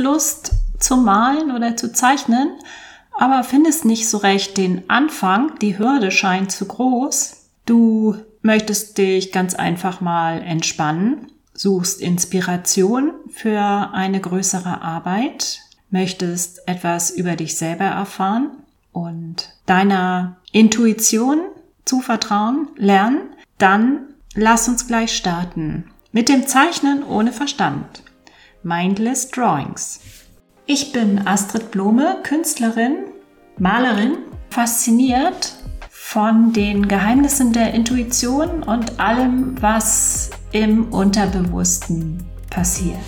Lust zu malen oder zu zeichnen, aber findest nicht so recht den Anfang, die Hürde scheint zu groß. Du möchtest dich ganz einfach mal entspannen, suchst Inspiration für eine größere Arbeit, möchtest etwas über dich selber erfahren und deiner Intuition zu vertrauen lernen, dann lass uns gleich starten mit dem Zeichnen ohne Verstand. Mindless Drawings. Ich bin Astrid Blome, Künstlerin, Malerin, fasziniert von den Geheimnissen der Intuition und allem, was im Unterbewussten passiert.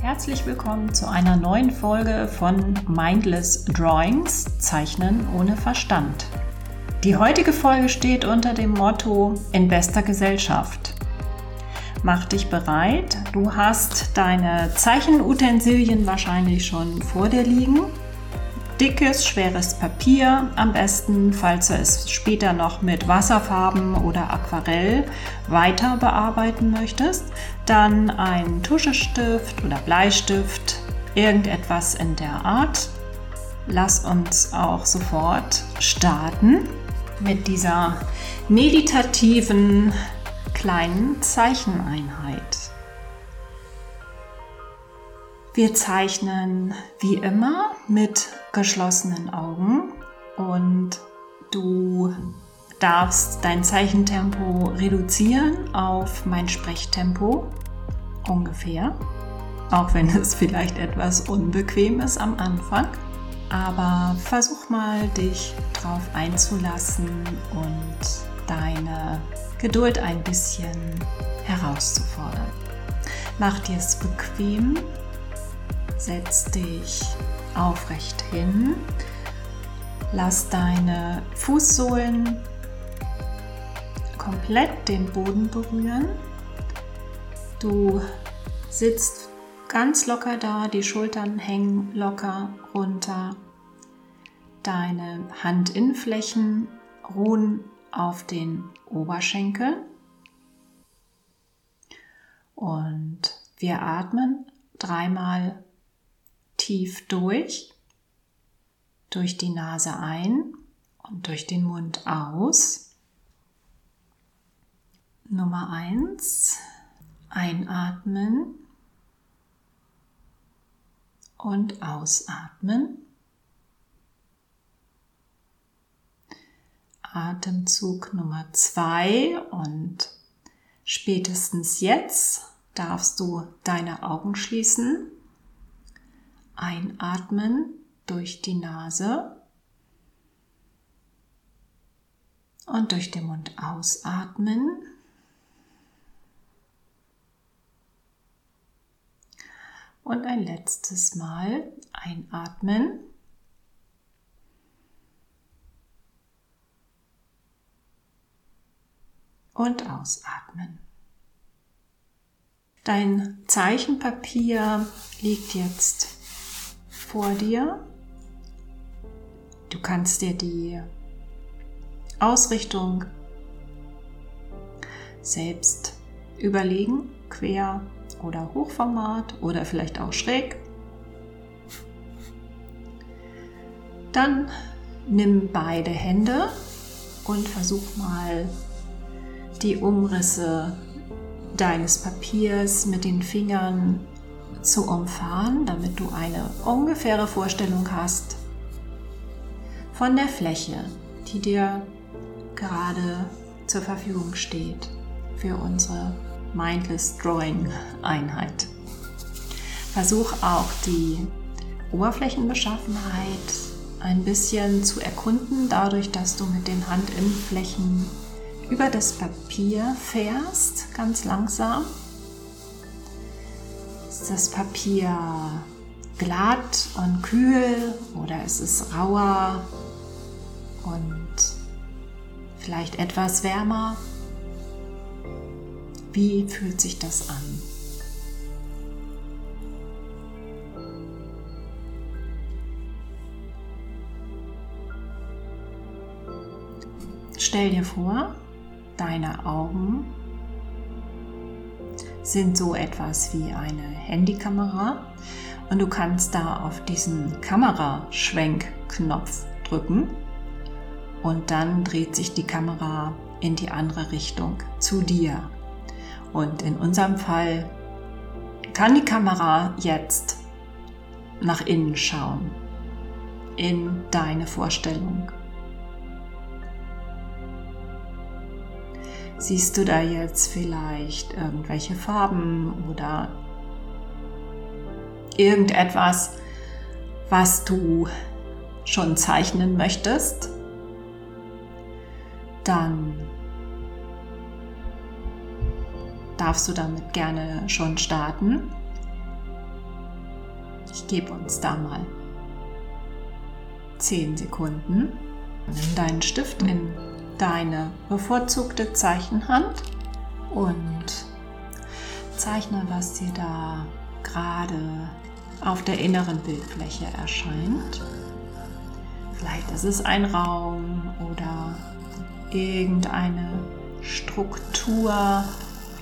Herzlich willkommen zu einer neuen Folge von Mindless Drawings, Zeichnen ohne Verstand. Die heutige Folge steht unter dem Motto In bester Gesellschaft. Mach dich bereit. Du hast deine Zeichenutensilien wahrscheinlich schon vor dir liegen. Dickes, schweres Papier am besten, falls du es später noch mit Wasserfarben oder Aquarell weiter bearbeiten möchtest. Dann ein Tuschestift oder Bleistift, irgendetwas in der Art. Lass uns auch sofort starten mit dieser meditativen kleinen Zeicheneinheit. Wir zeichnen wie immer mit geschlossenen Augen und du darfst dein Zeichentempo reduzieren auf mein Sprechtempo ungefähr, auch wenn es vielleicht etwas unbequem ist am Anfang. Aber versuch mal, dich drauf einzulassen und deine Geduld ein bisschen herauszufordern. Mach dir es bequem, setz dich aufrecht hin, lass deine Fußsohlen komplett den Boden berühren. Du sitzt ganz locker da, die Schultern hängen locker runter. Deine Handinnenflächen ruhen auf den Oberschenkel und wir atmen dreimal tief durch, durch die Nase ein und durch den Mund aus. Nummer eins einatmen und ausatmen. Atemzug Nummer zwei und spätestens jetzt darfst du deine Augen schließen, einatmen durch die Nase und durch den Mund ausatmen. Und ein letztes Mal einatmen und ausatmen. Dein Zeichenpapier liegt jetzt vor dir. Du kannst dir die Ausrichtung selbst überlegen, quer oder Hochformat oder vielleicht auch schräg. Dann nimm beide Hände und versuch mal die Umrisse deines Papiers mit den Fingern zu umfahren, damit du eine ungefähre Vorstellung hast von der Fläche, die dir gerade zur Verfügung steht für unsere Mindless Drawing Einheit. Versuch auch die Oberflächenbeschaffenheit ein bisschen zu erkunden, dadurch, dass du mit den Handinnenflächen über das Papier fährst, ganz langsam. Ist das Papier glatt und kühl oder ist es rauer und vielleicht etwas wärmer? Wie fühlt sich das an? Stell dir vor, Deine Augen sind so etwas wie eine Handykamera Und du kannst da auf diesen Kameraschwenkknopf drücken und dann dreht sich die Kamera in die andere Richtung zu dir. Und in unserem Fall kann die Kamera jetzt nach innen schauen, in deine Vorstellung. Siehst du da jetzt vielleicht irgendwelche Farben oder irgendetwas, was du schon zeichnen möchtest? Dann darfst du damit gerne schon starten. Ich gebe uns da mal 10 Sekunden. Nimm deinen Stift in deine bevorzugte Zeichenhand und zeichne, was dir da gerade auf der inneren Bildfläche erscheint. Vielleicht ist es ein Raum oder irgendeine Struktur,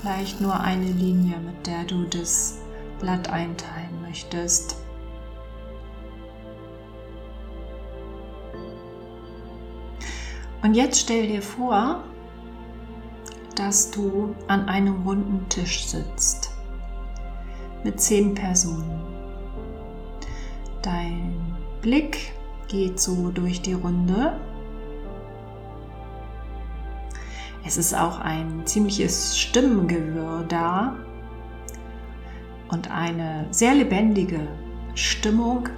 vielleicht nur eine Linie, mit der du das Blatt einteilen möchtest. Und jetzt stell dir vor, dass du an einem runden Tisch sitzt mit zehn Personen. Dein Blick geht so durch die Runde. Es ist auch ein ziemliches Stimmengewirr da und eine sehr lebendige Stimmung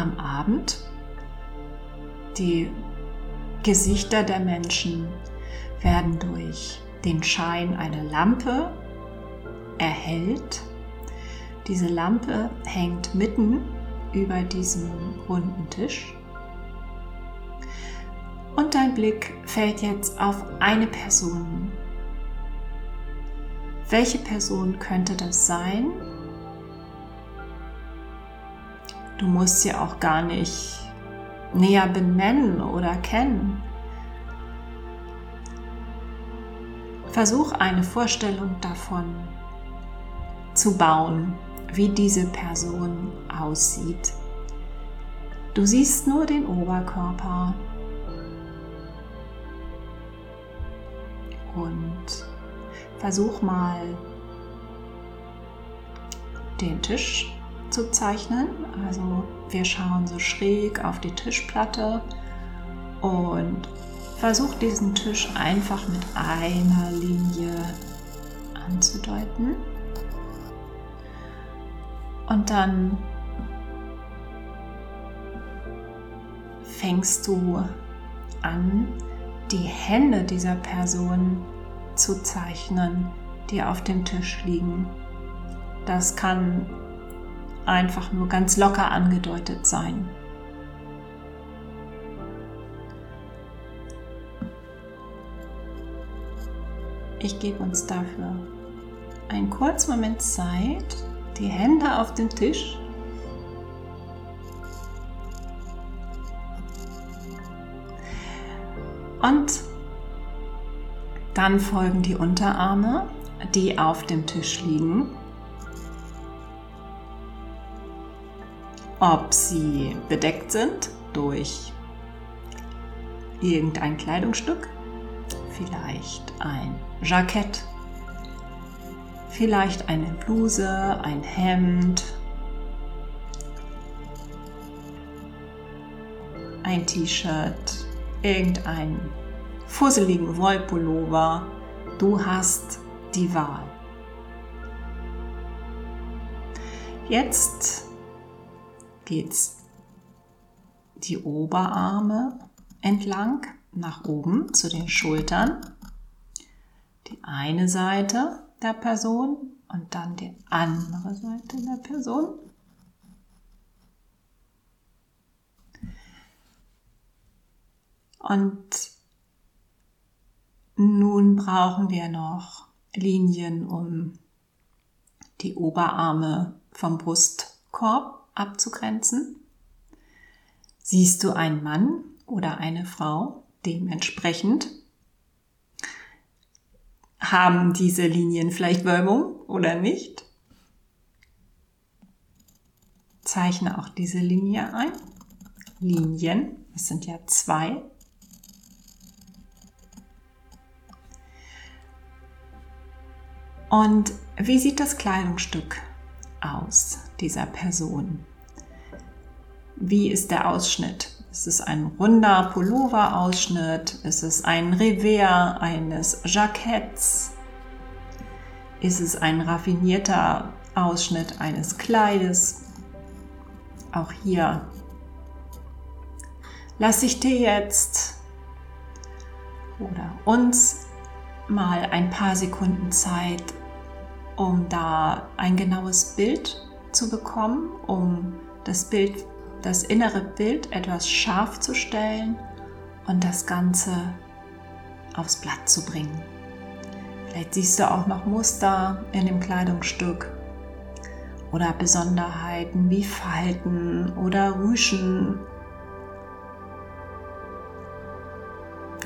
am Abend. Die Gesichter der Menschen werden durch den Schein einer Lampe erhellt. Diese Lampe hängt mitten über diesem runden Tisch. Und dein Blick fällt jetzt auf eine Person. Welche Person könnte das sein? Du musst sie auch gar nicht näher benennen oder kennen. Versuch eine Vorstellung davon zu bauen, wie diese Person aussieht. Du siehst nur den Oberkörper und versuch mal den Tisch zu zeichnen. Also wir schauen so schräg auf die Tischplatte und versuch diesen Tisch einfach mit einer Linie anzudeuten. Und dann fängst du an, die Hände dieser Person zu zeichnen, die auf dem Tisch liegen. Das kann einfach nur ganz locker angedeutet sein. Ich gebe uns dafür einen kurzen Moment Zeit, die Hände auf dem Tisch. Und dann folgen die Unterarme, die auf dem Tisch liegen. Ob sie bedeckt sind durch irgendein Kleidungsstück, vielleicht ein Jackett, vielleicht eine Bluse, ein Hemd, ein T-Shirt, irgendein fusseligen Wollpullover. Du hast die Wahl. Jetzt geht's die Oberarme entlang nach oben zu den Schultern. Die eine Seite der Person und dann die andere Seite der Person. Und nun brauchen wir noch Linien um die Oberarme vom Brustkorb abzugrenzen? Siehst du einen Mann oder eine Frau dementsprechend? haben diese Linien vielleicht Wölbung oder nicht? Zeichne auch diese Linie ein. Linien, es sind ja zwei. Und wie sieht das Kleidungsstück aus dieser Person? Wie ist der Ausschnitt? Ist es ein runder Pullover-Ausschnitt? Ist es ein Revers eines Jacketts? Ist es ein raffinierter Ausschnitt eines Kleides? Auch hier lasse ich dir jetzt oder uns mal ein paar Sekunden Zeit, um da ein genaues Bild zu bekommen, um das Bild das innere Bild etwas scharf zu stellen und das Ganze aufs Blatt zu bringen. Vielleicht siehst du auch noch Muster in dem Kleidungsstück oder Besonderheiten wie Falten oder Rüschen,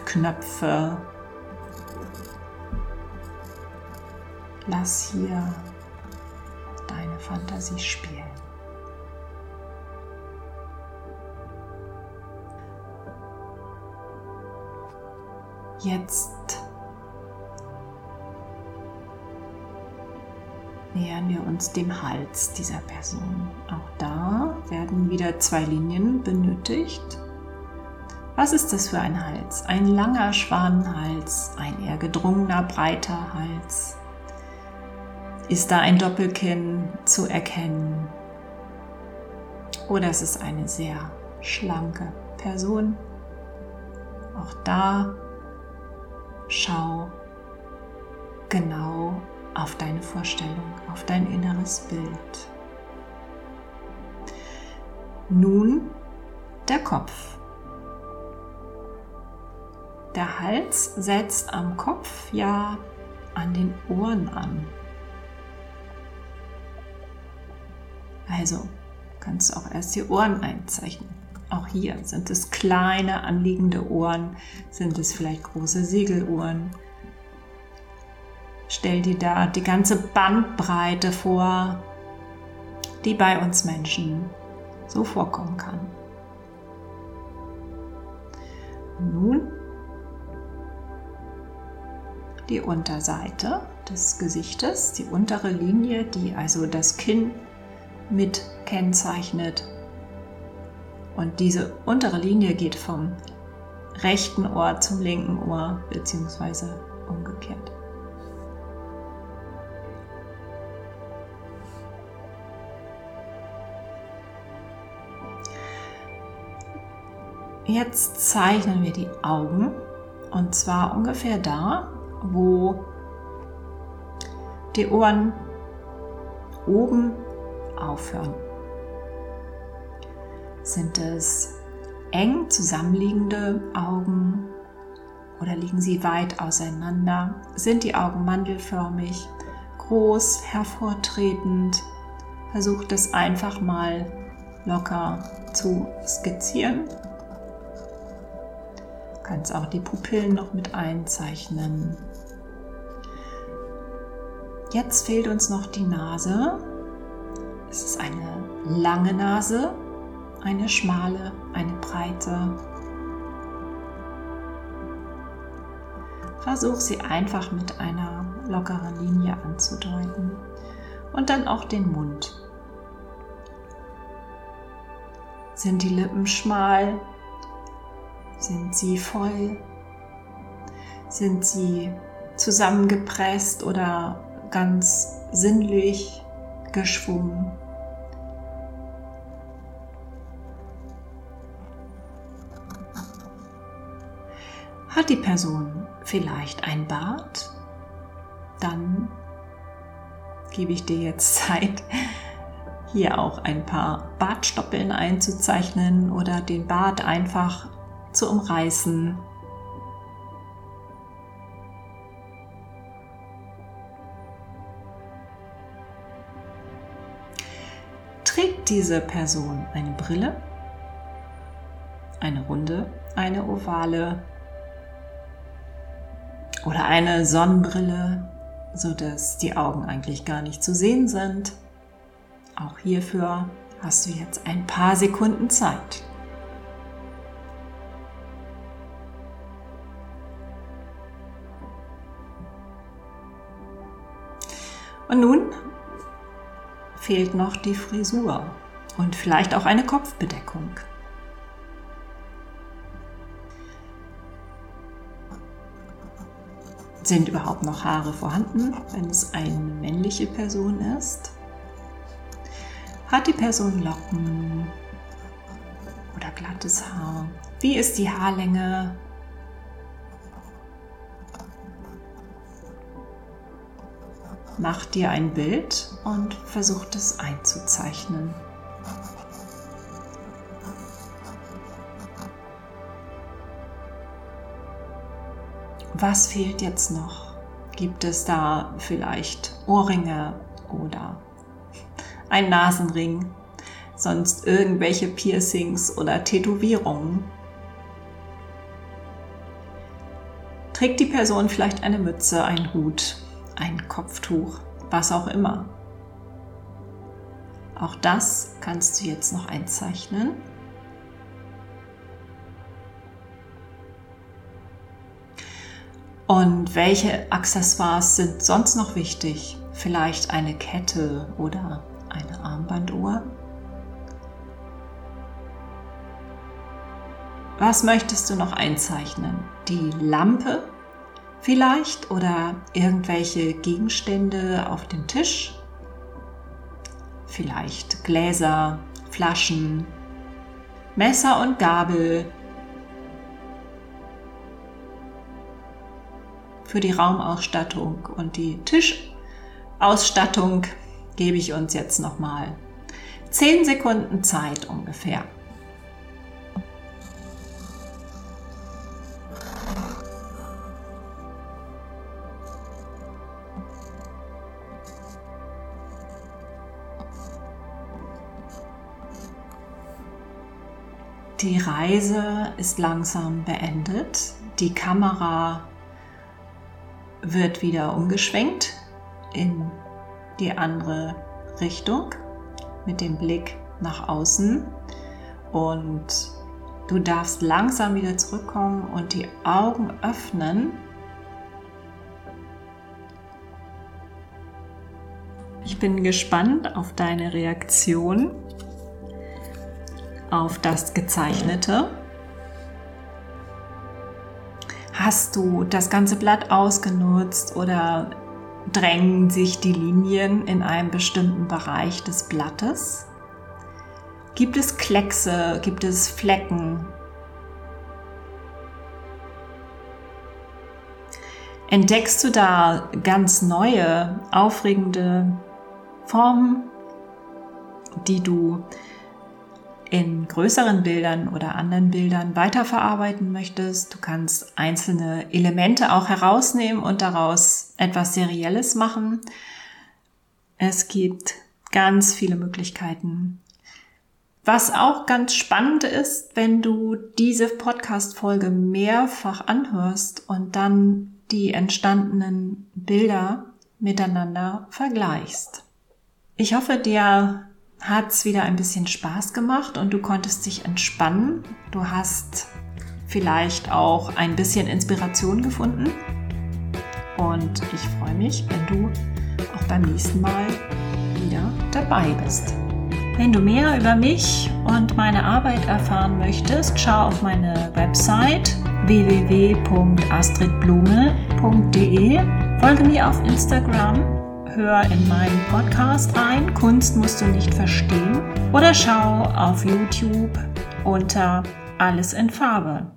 Knöpfe. Lass hier deine Fantasie spielen. Jetzt nähern wir uns dem Hals dieser Person. Auch da werden wieder zwei Linien benötigt. Was ist das für ein Hals? Ein langer Schwanenhals, ein eher gedrungener, breiter Hals. Ist da ein Doppelkinn zu erkennen? Oder ist es eine sehr schlanke Person? Auch da schau genau auf deine Vorstellung, auf dein inneres Bild. Nun der Kopf. Der Hals setzt am Kopf ja an den Ohren an. Also kannst du auch erst die Ohren einzeichnen. Auch hier sind es kleine anliegende Ohren, sind es vielleicht große Segelohren. Stell dir da die ganze Bandbreite vor, die bei uns Menschen so vorkommen kann. Nun die Unterseite des Gesichtes, die untere Linie, die also das Kinn mit kennzeichnet und diese untere Linie geht vom rechten Ohr zum linken Ohr, beziehungsweise umgekehrt. Jetzt zeichnen wir die Augen und zwar ungefähr da, wo die Ohren oben aufhören. Sind es eng zusammenliegende Augen oder liegen sie weit auseinander? Sind die Augen mandelförmig, groß, hervortretend? Versucht es einfach mal locker zu skizzieren. Du kannst auch die Pupillen noch mit einzeichnen. Jetzt fehlt uns noch die Nase. Es ist eine lange Nase eine schmale, eine breite. Versuch sie einfach mit einer lockeren Linie anzudeuten und dann auch den Mund. Sind die Lippen schmal? Sind sie voll? Sind sie zusammengepresst oder ganz sinnlich geschwungen? Hat die Person vielleicht ein Bart? Dann gebe ich dir jetzt Zeit, hier auch ein paar Bartstoppeln einzuzeichnen oder den Bart einfach zu umreißen. Trägt diese Person eine Brille? Eine runde, eine ovale oder eine Sonnenbrille, sodass die Augen eigentlich gar nicht zu sehen sind. Auch hierfür hast du jetzt ein paar Sekunden Zeit. Und nun fehlt noch die Frisur und vielleicht auch eine Kopfbedeckung. Sind überhaupt noch Haare vorhanden, wenn es eine männliche Person ist? Hat die Person Locken oder glattes Haar? Wie ist die Haarlänge? Mach dir ein Bild und versuch es einzuzeichnen. Was fehlt jetzt noch? Gibt es da vielleicht Ohrringe oder ein Nasenring? Sonst irgendwelche Piercings oder Tätowierungen? Trägt die Person vielleicht eine Mütze, einen Hut ein Kopftuch, was auch immer. Auch das kannst du jetzt noch einzeichnen. Und welche Accessoires sind sonst noch wichtig? Vielleicht eine Kette oder eine Armbanduhr? Was möchtest du noch einzeichnen? Die Lampe vielleicht oder irgendwelche Gegenstände auf dem Tisch. Vielleicht Gläser, Flaschen, Messer und Gabel. Für die Raumausstattung und die Tischausstattung gebe ich uns jetzt nochmal 10 Sekunden Zeit ungefähr. Die Reise ist langsam beendet. Die Kamera wird wieder umgeschwenkt in die andere Richtung mit dem Blick nach außen und du darfst langsam wieder zurückkommen und die Augen öffnen. Ich bin gespannt auf deine Reaktion auf das Gezeichnete. Hast du das ganze Blatt ausgenutzt oder drängen sich die Linien in einem bestimmten Bereich des Blattes? Gibt es Kleckse? Gibt es Flecken? Entdeckst du da ganz neue, aufregende Formen, die du in größeren Bildern oder anderen Bildern weiterverarbeiten möchtest. Du kannst einzelne Elemente auch herausnehmen und daraus etwas Serielles machen. Es gibt ganz viele Möglichkeiten. Was auch ganz spannend ist, wenn du diese Podcast-Folge mehrfach anhörst und dann die entstandenen Bilder miteinander vergleichst. Ich hoffe, dir hat es wieder ein bisschen Spaß gemacht und du konntest dich entspannen. Du hast vielleicht auch ein bisschen Inspiration gefunden. Und ich freue mich, wenn du auch beim nächsten Mal wieder dabei bist. Wenn du mehr über mich und meine Arbeit erfahren möchtest, schau auf meine Website www.astridblume.de. Folge mir auf Instagram hör in meinen Podcast rein, Kunst musst du nicht verstehen, oder schau auf YouTube unter Alles in Farbe.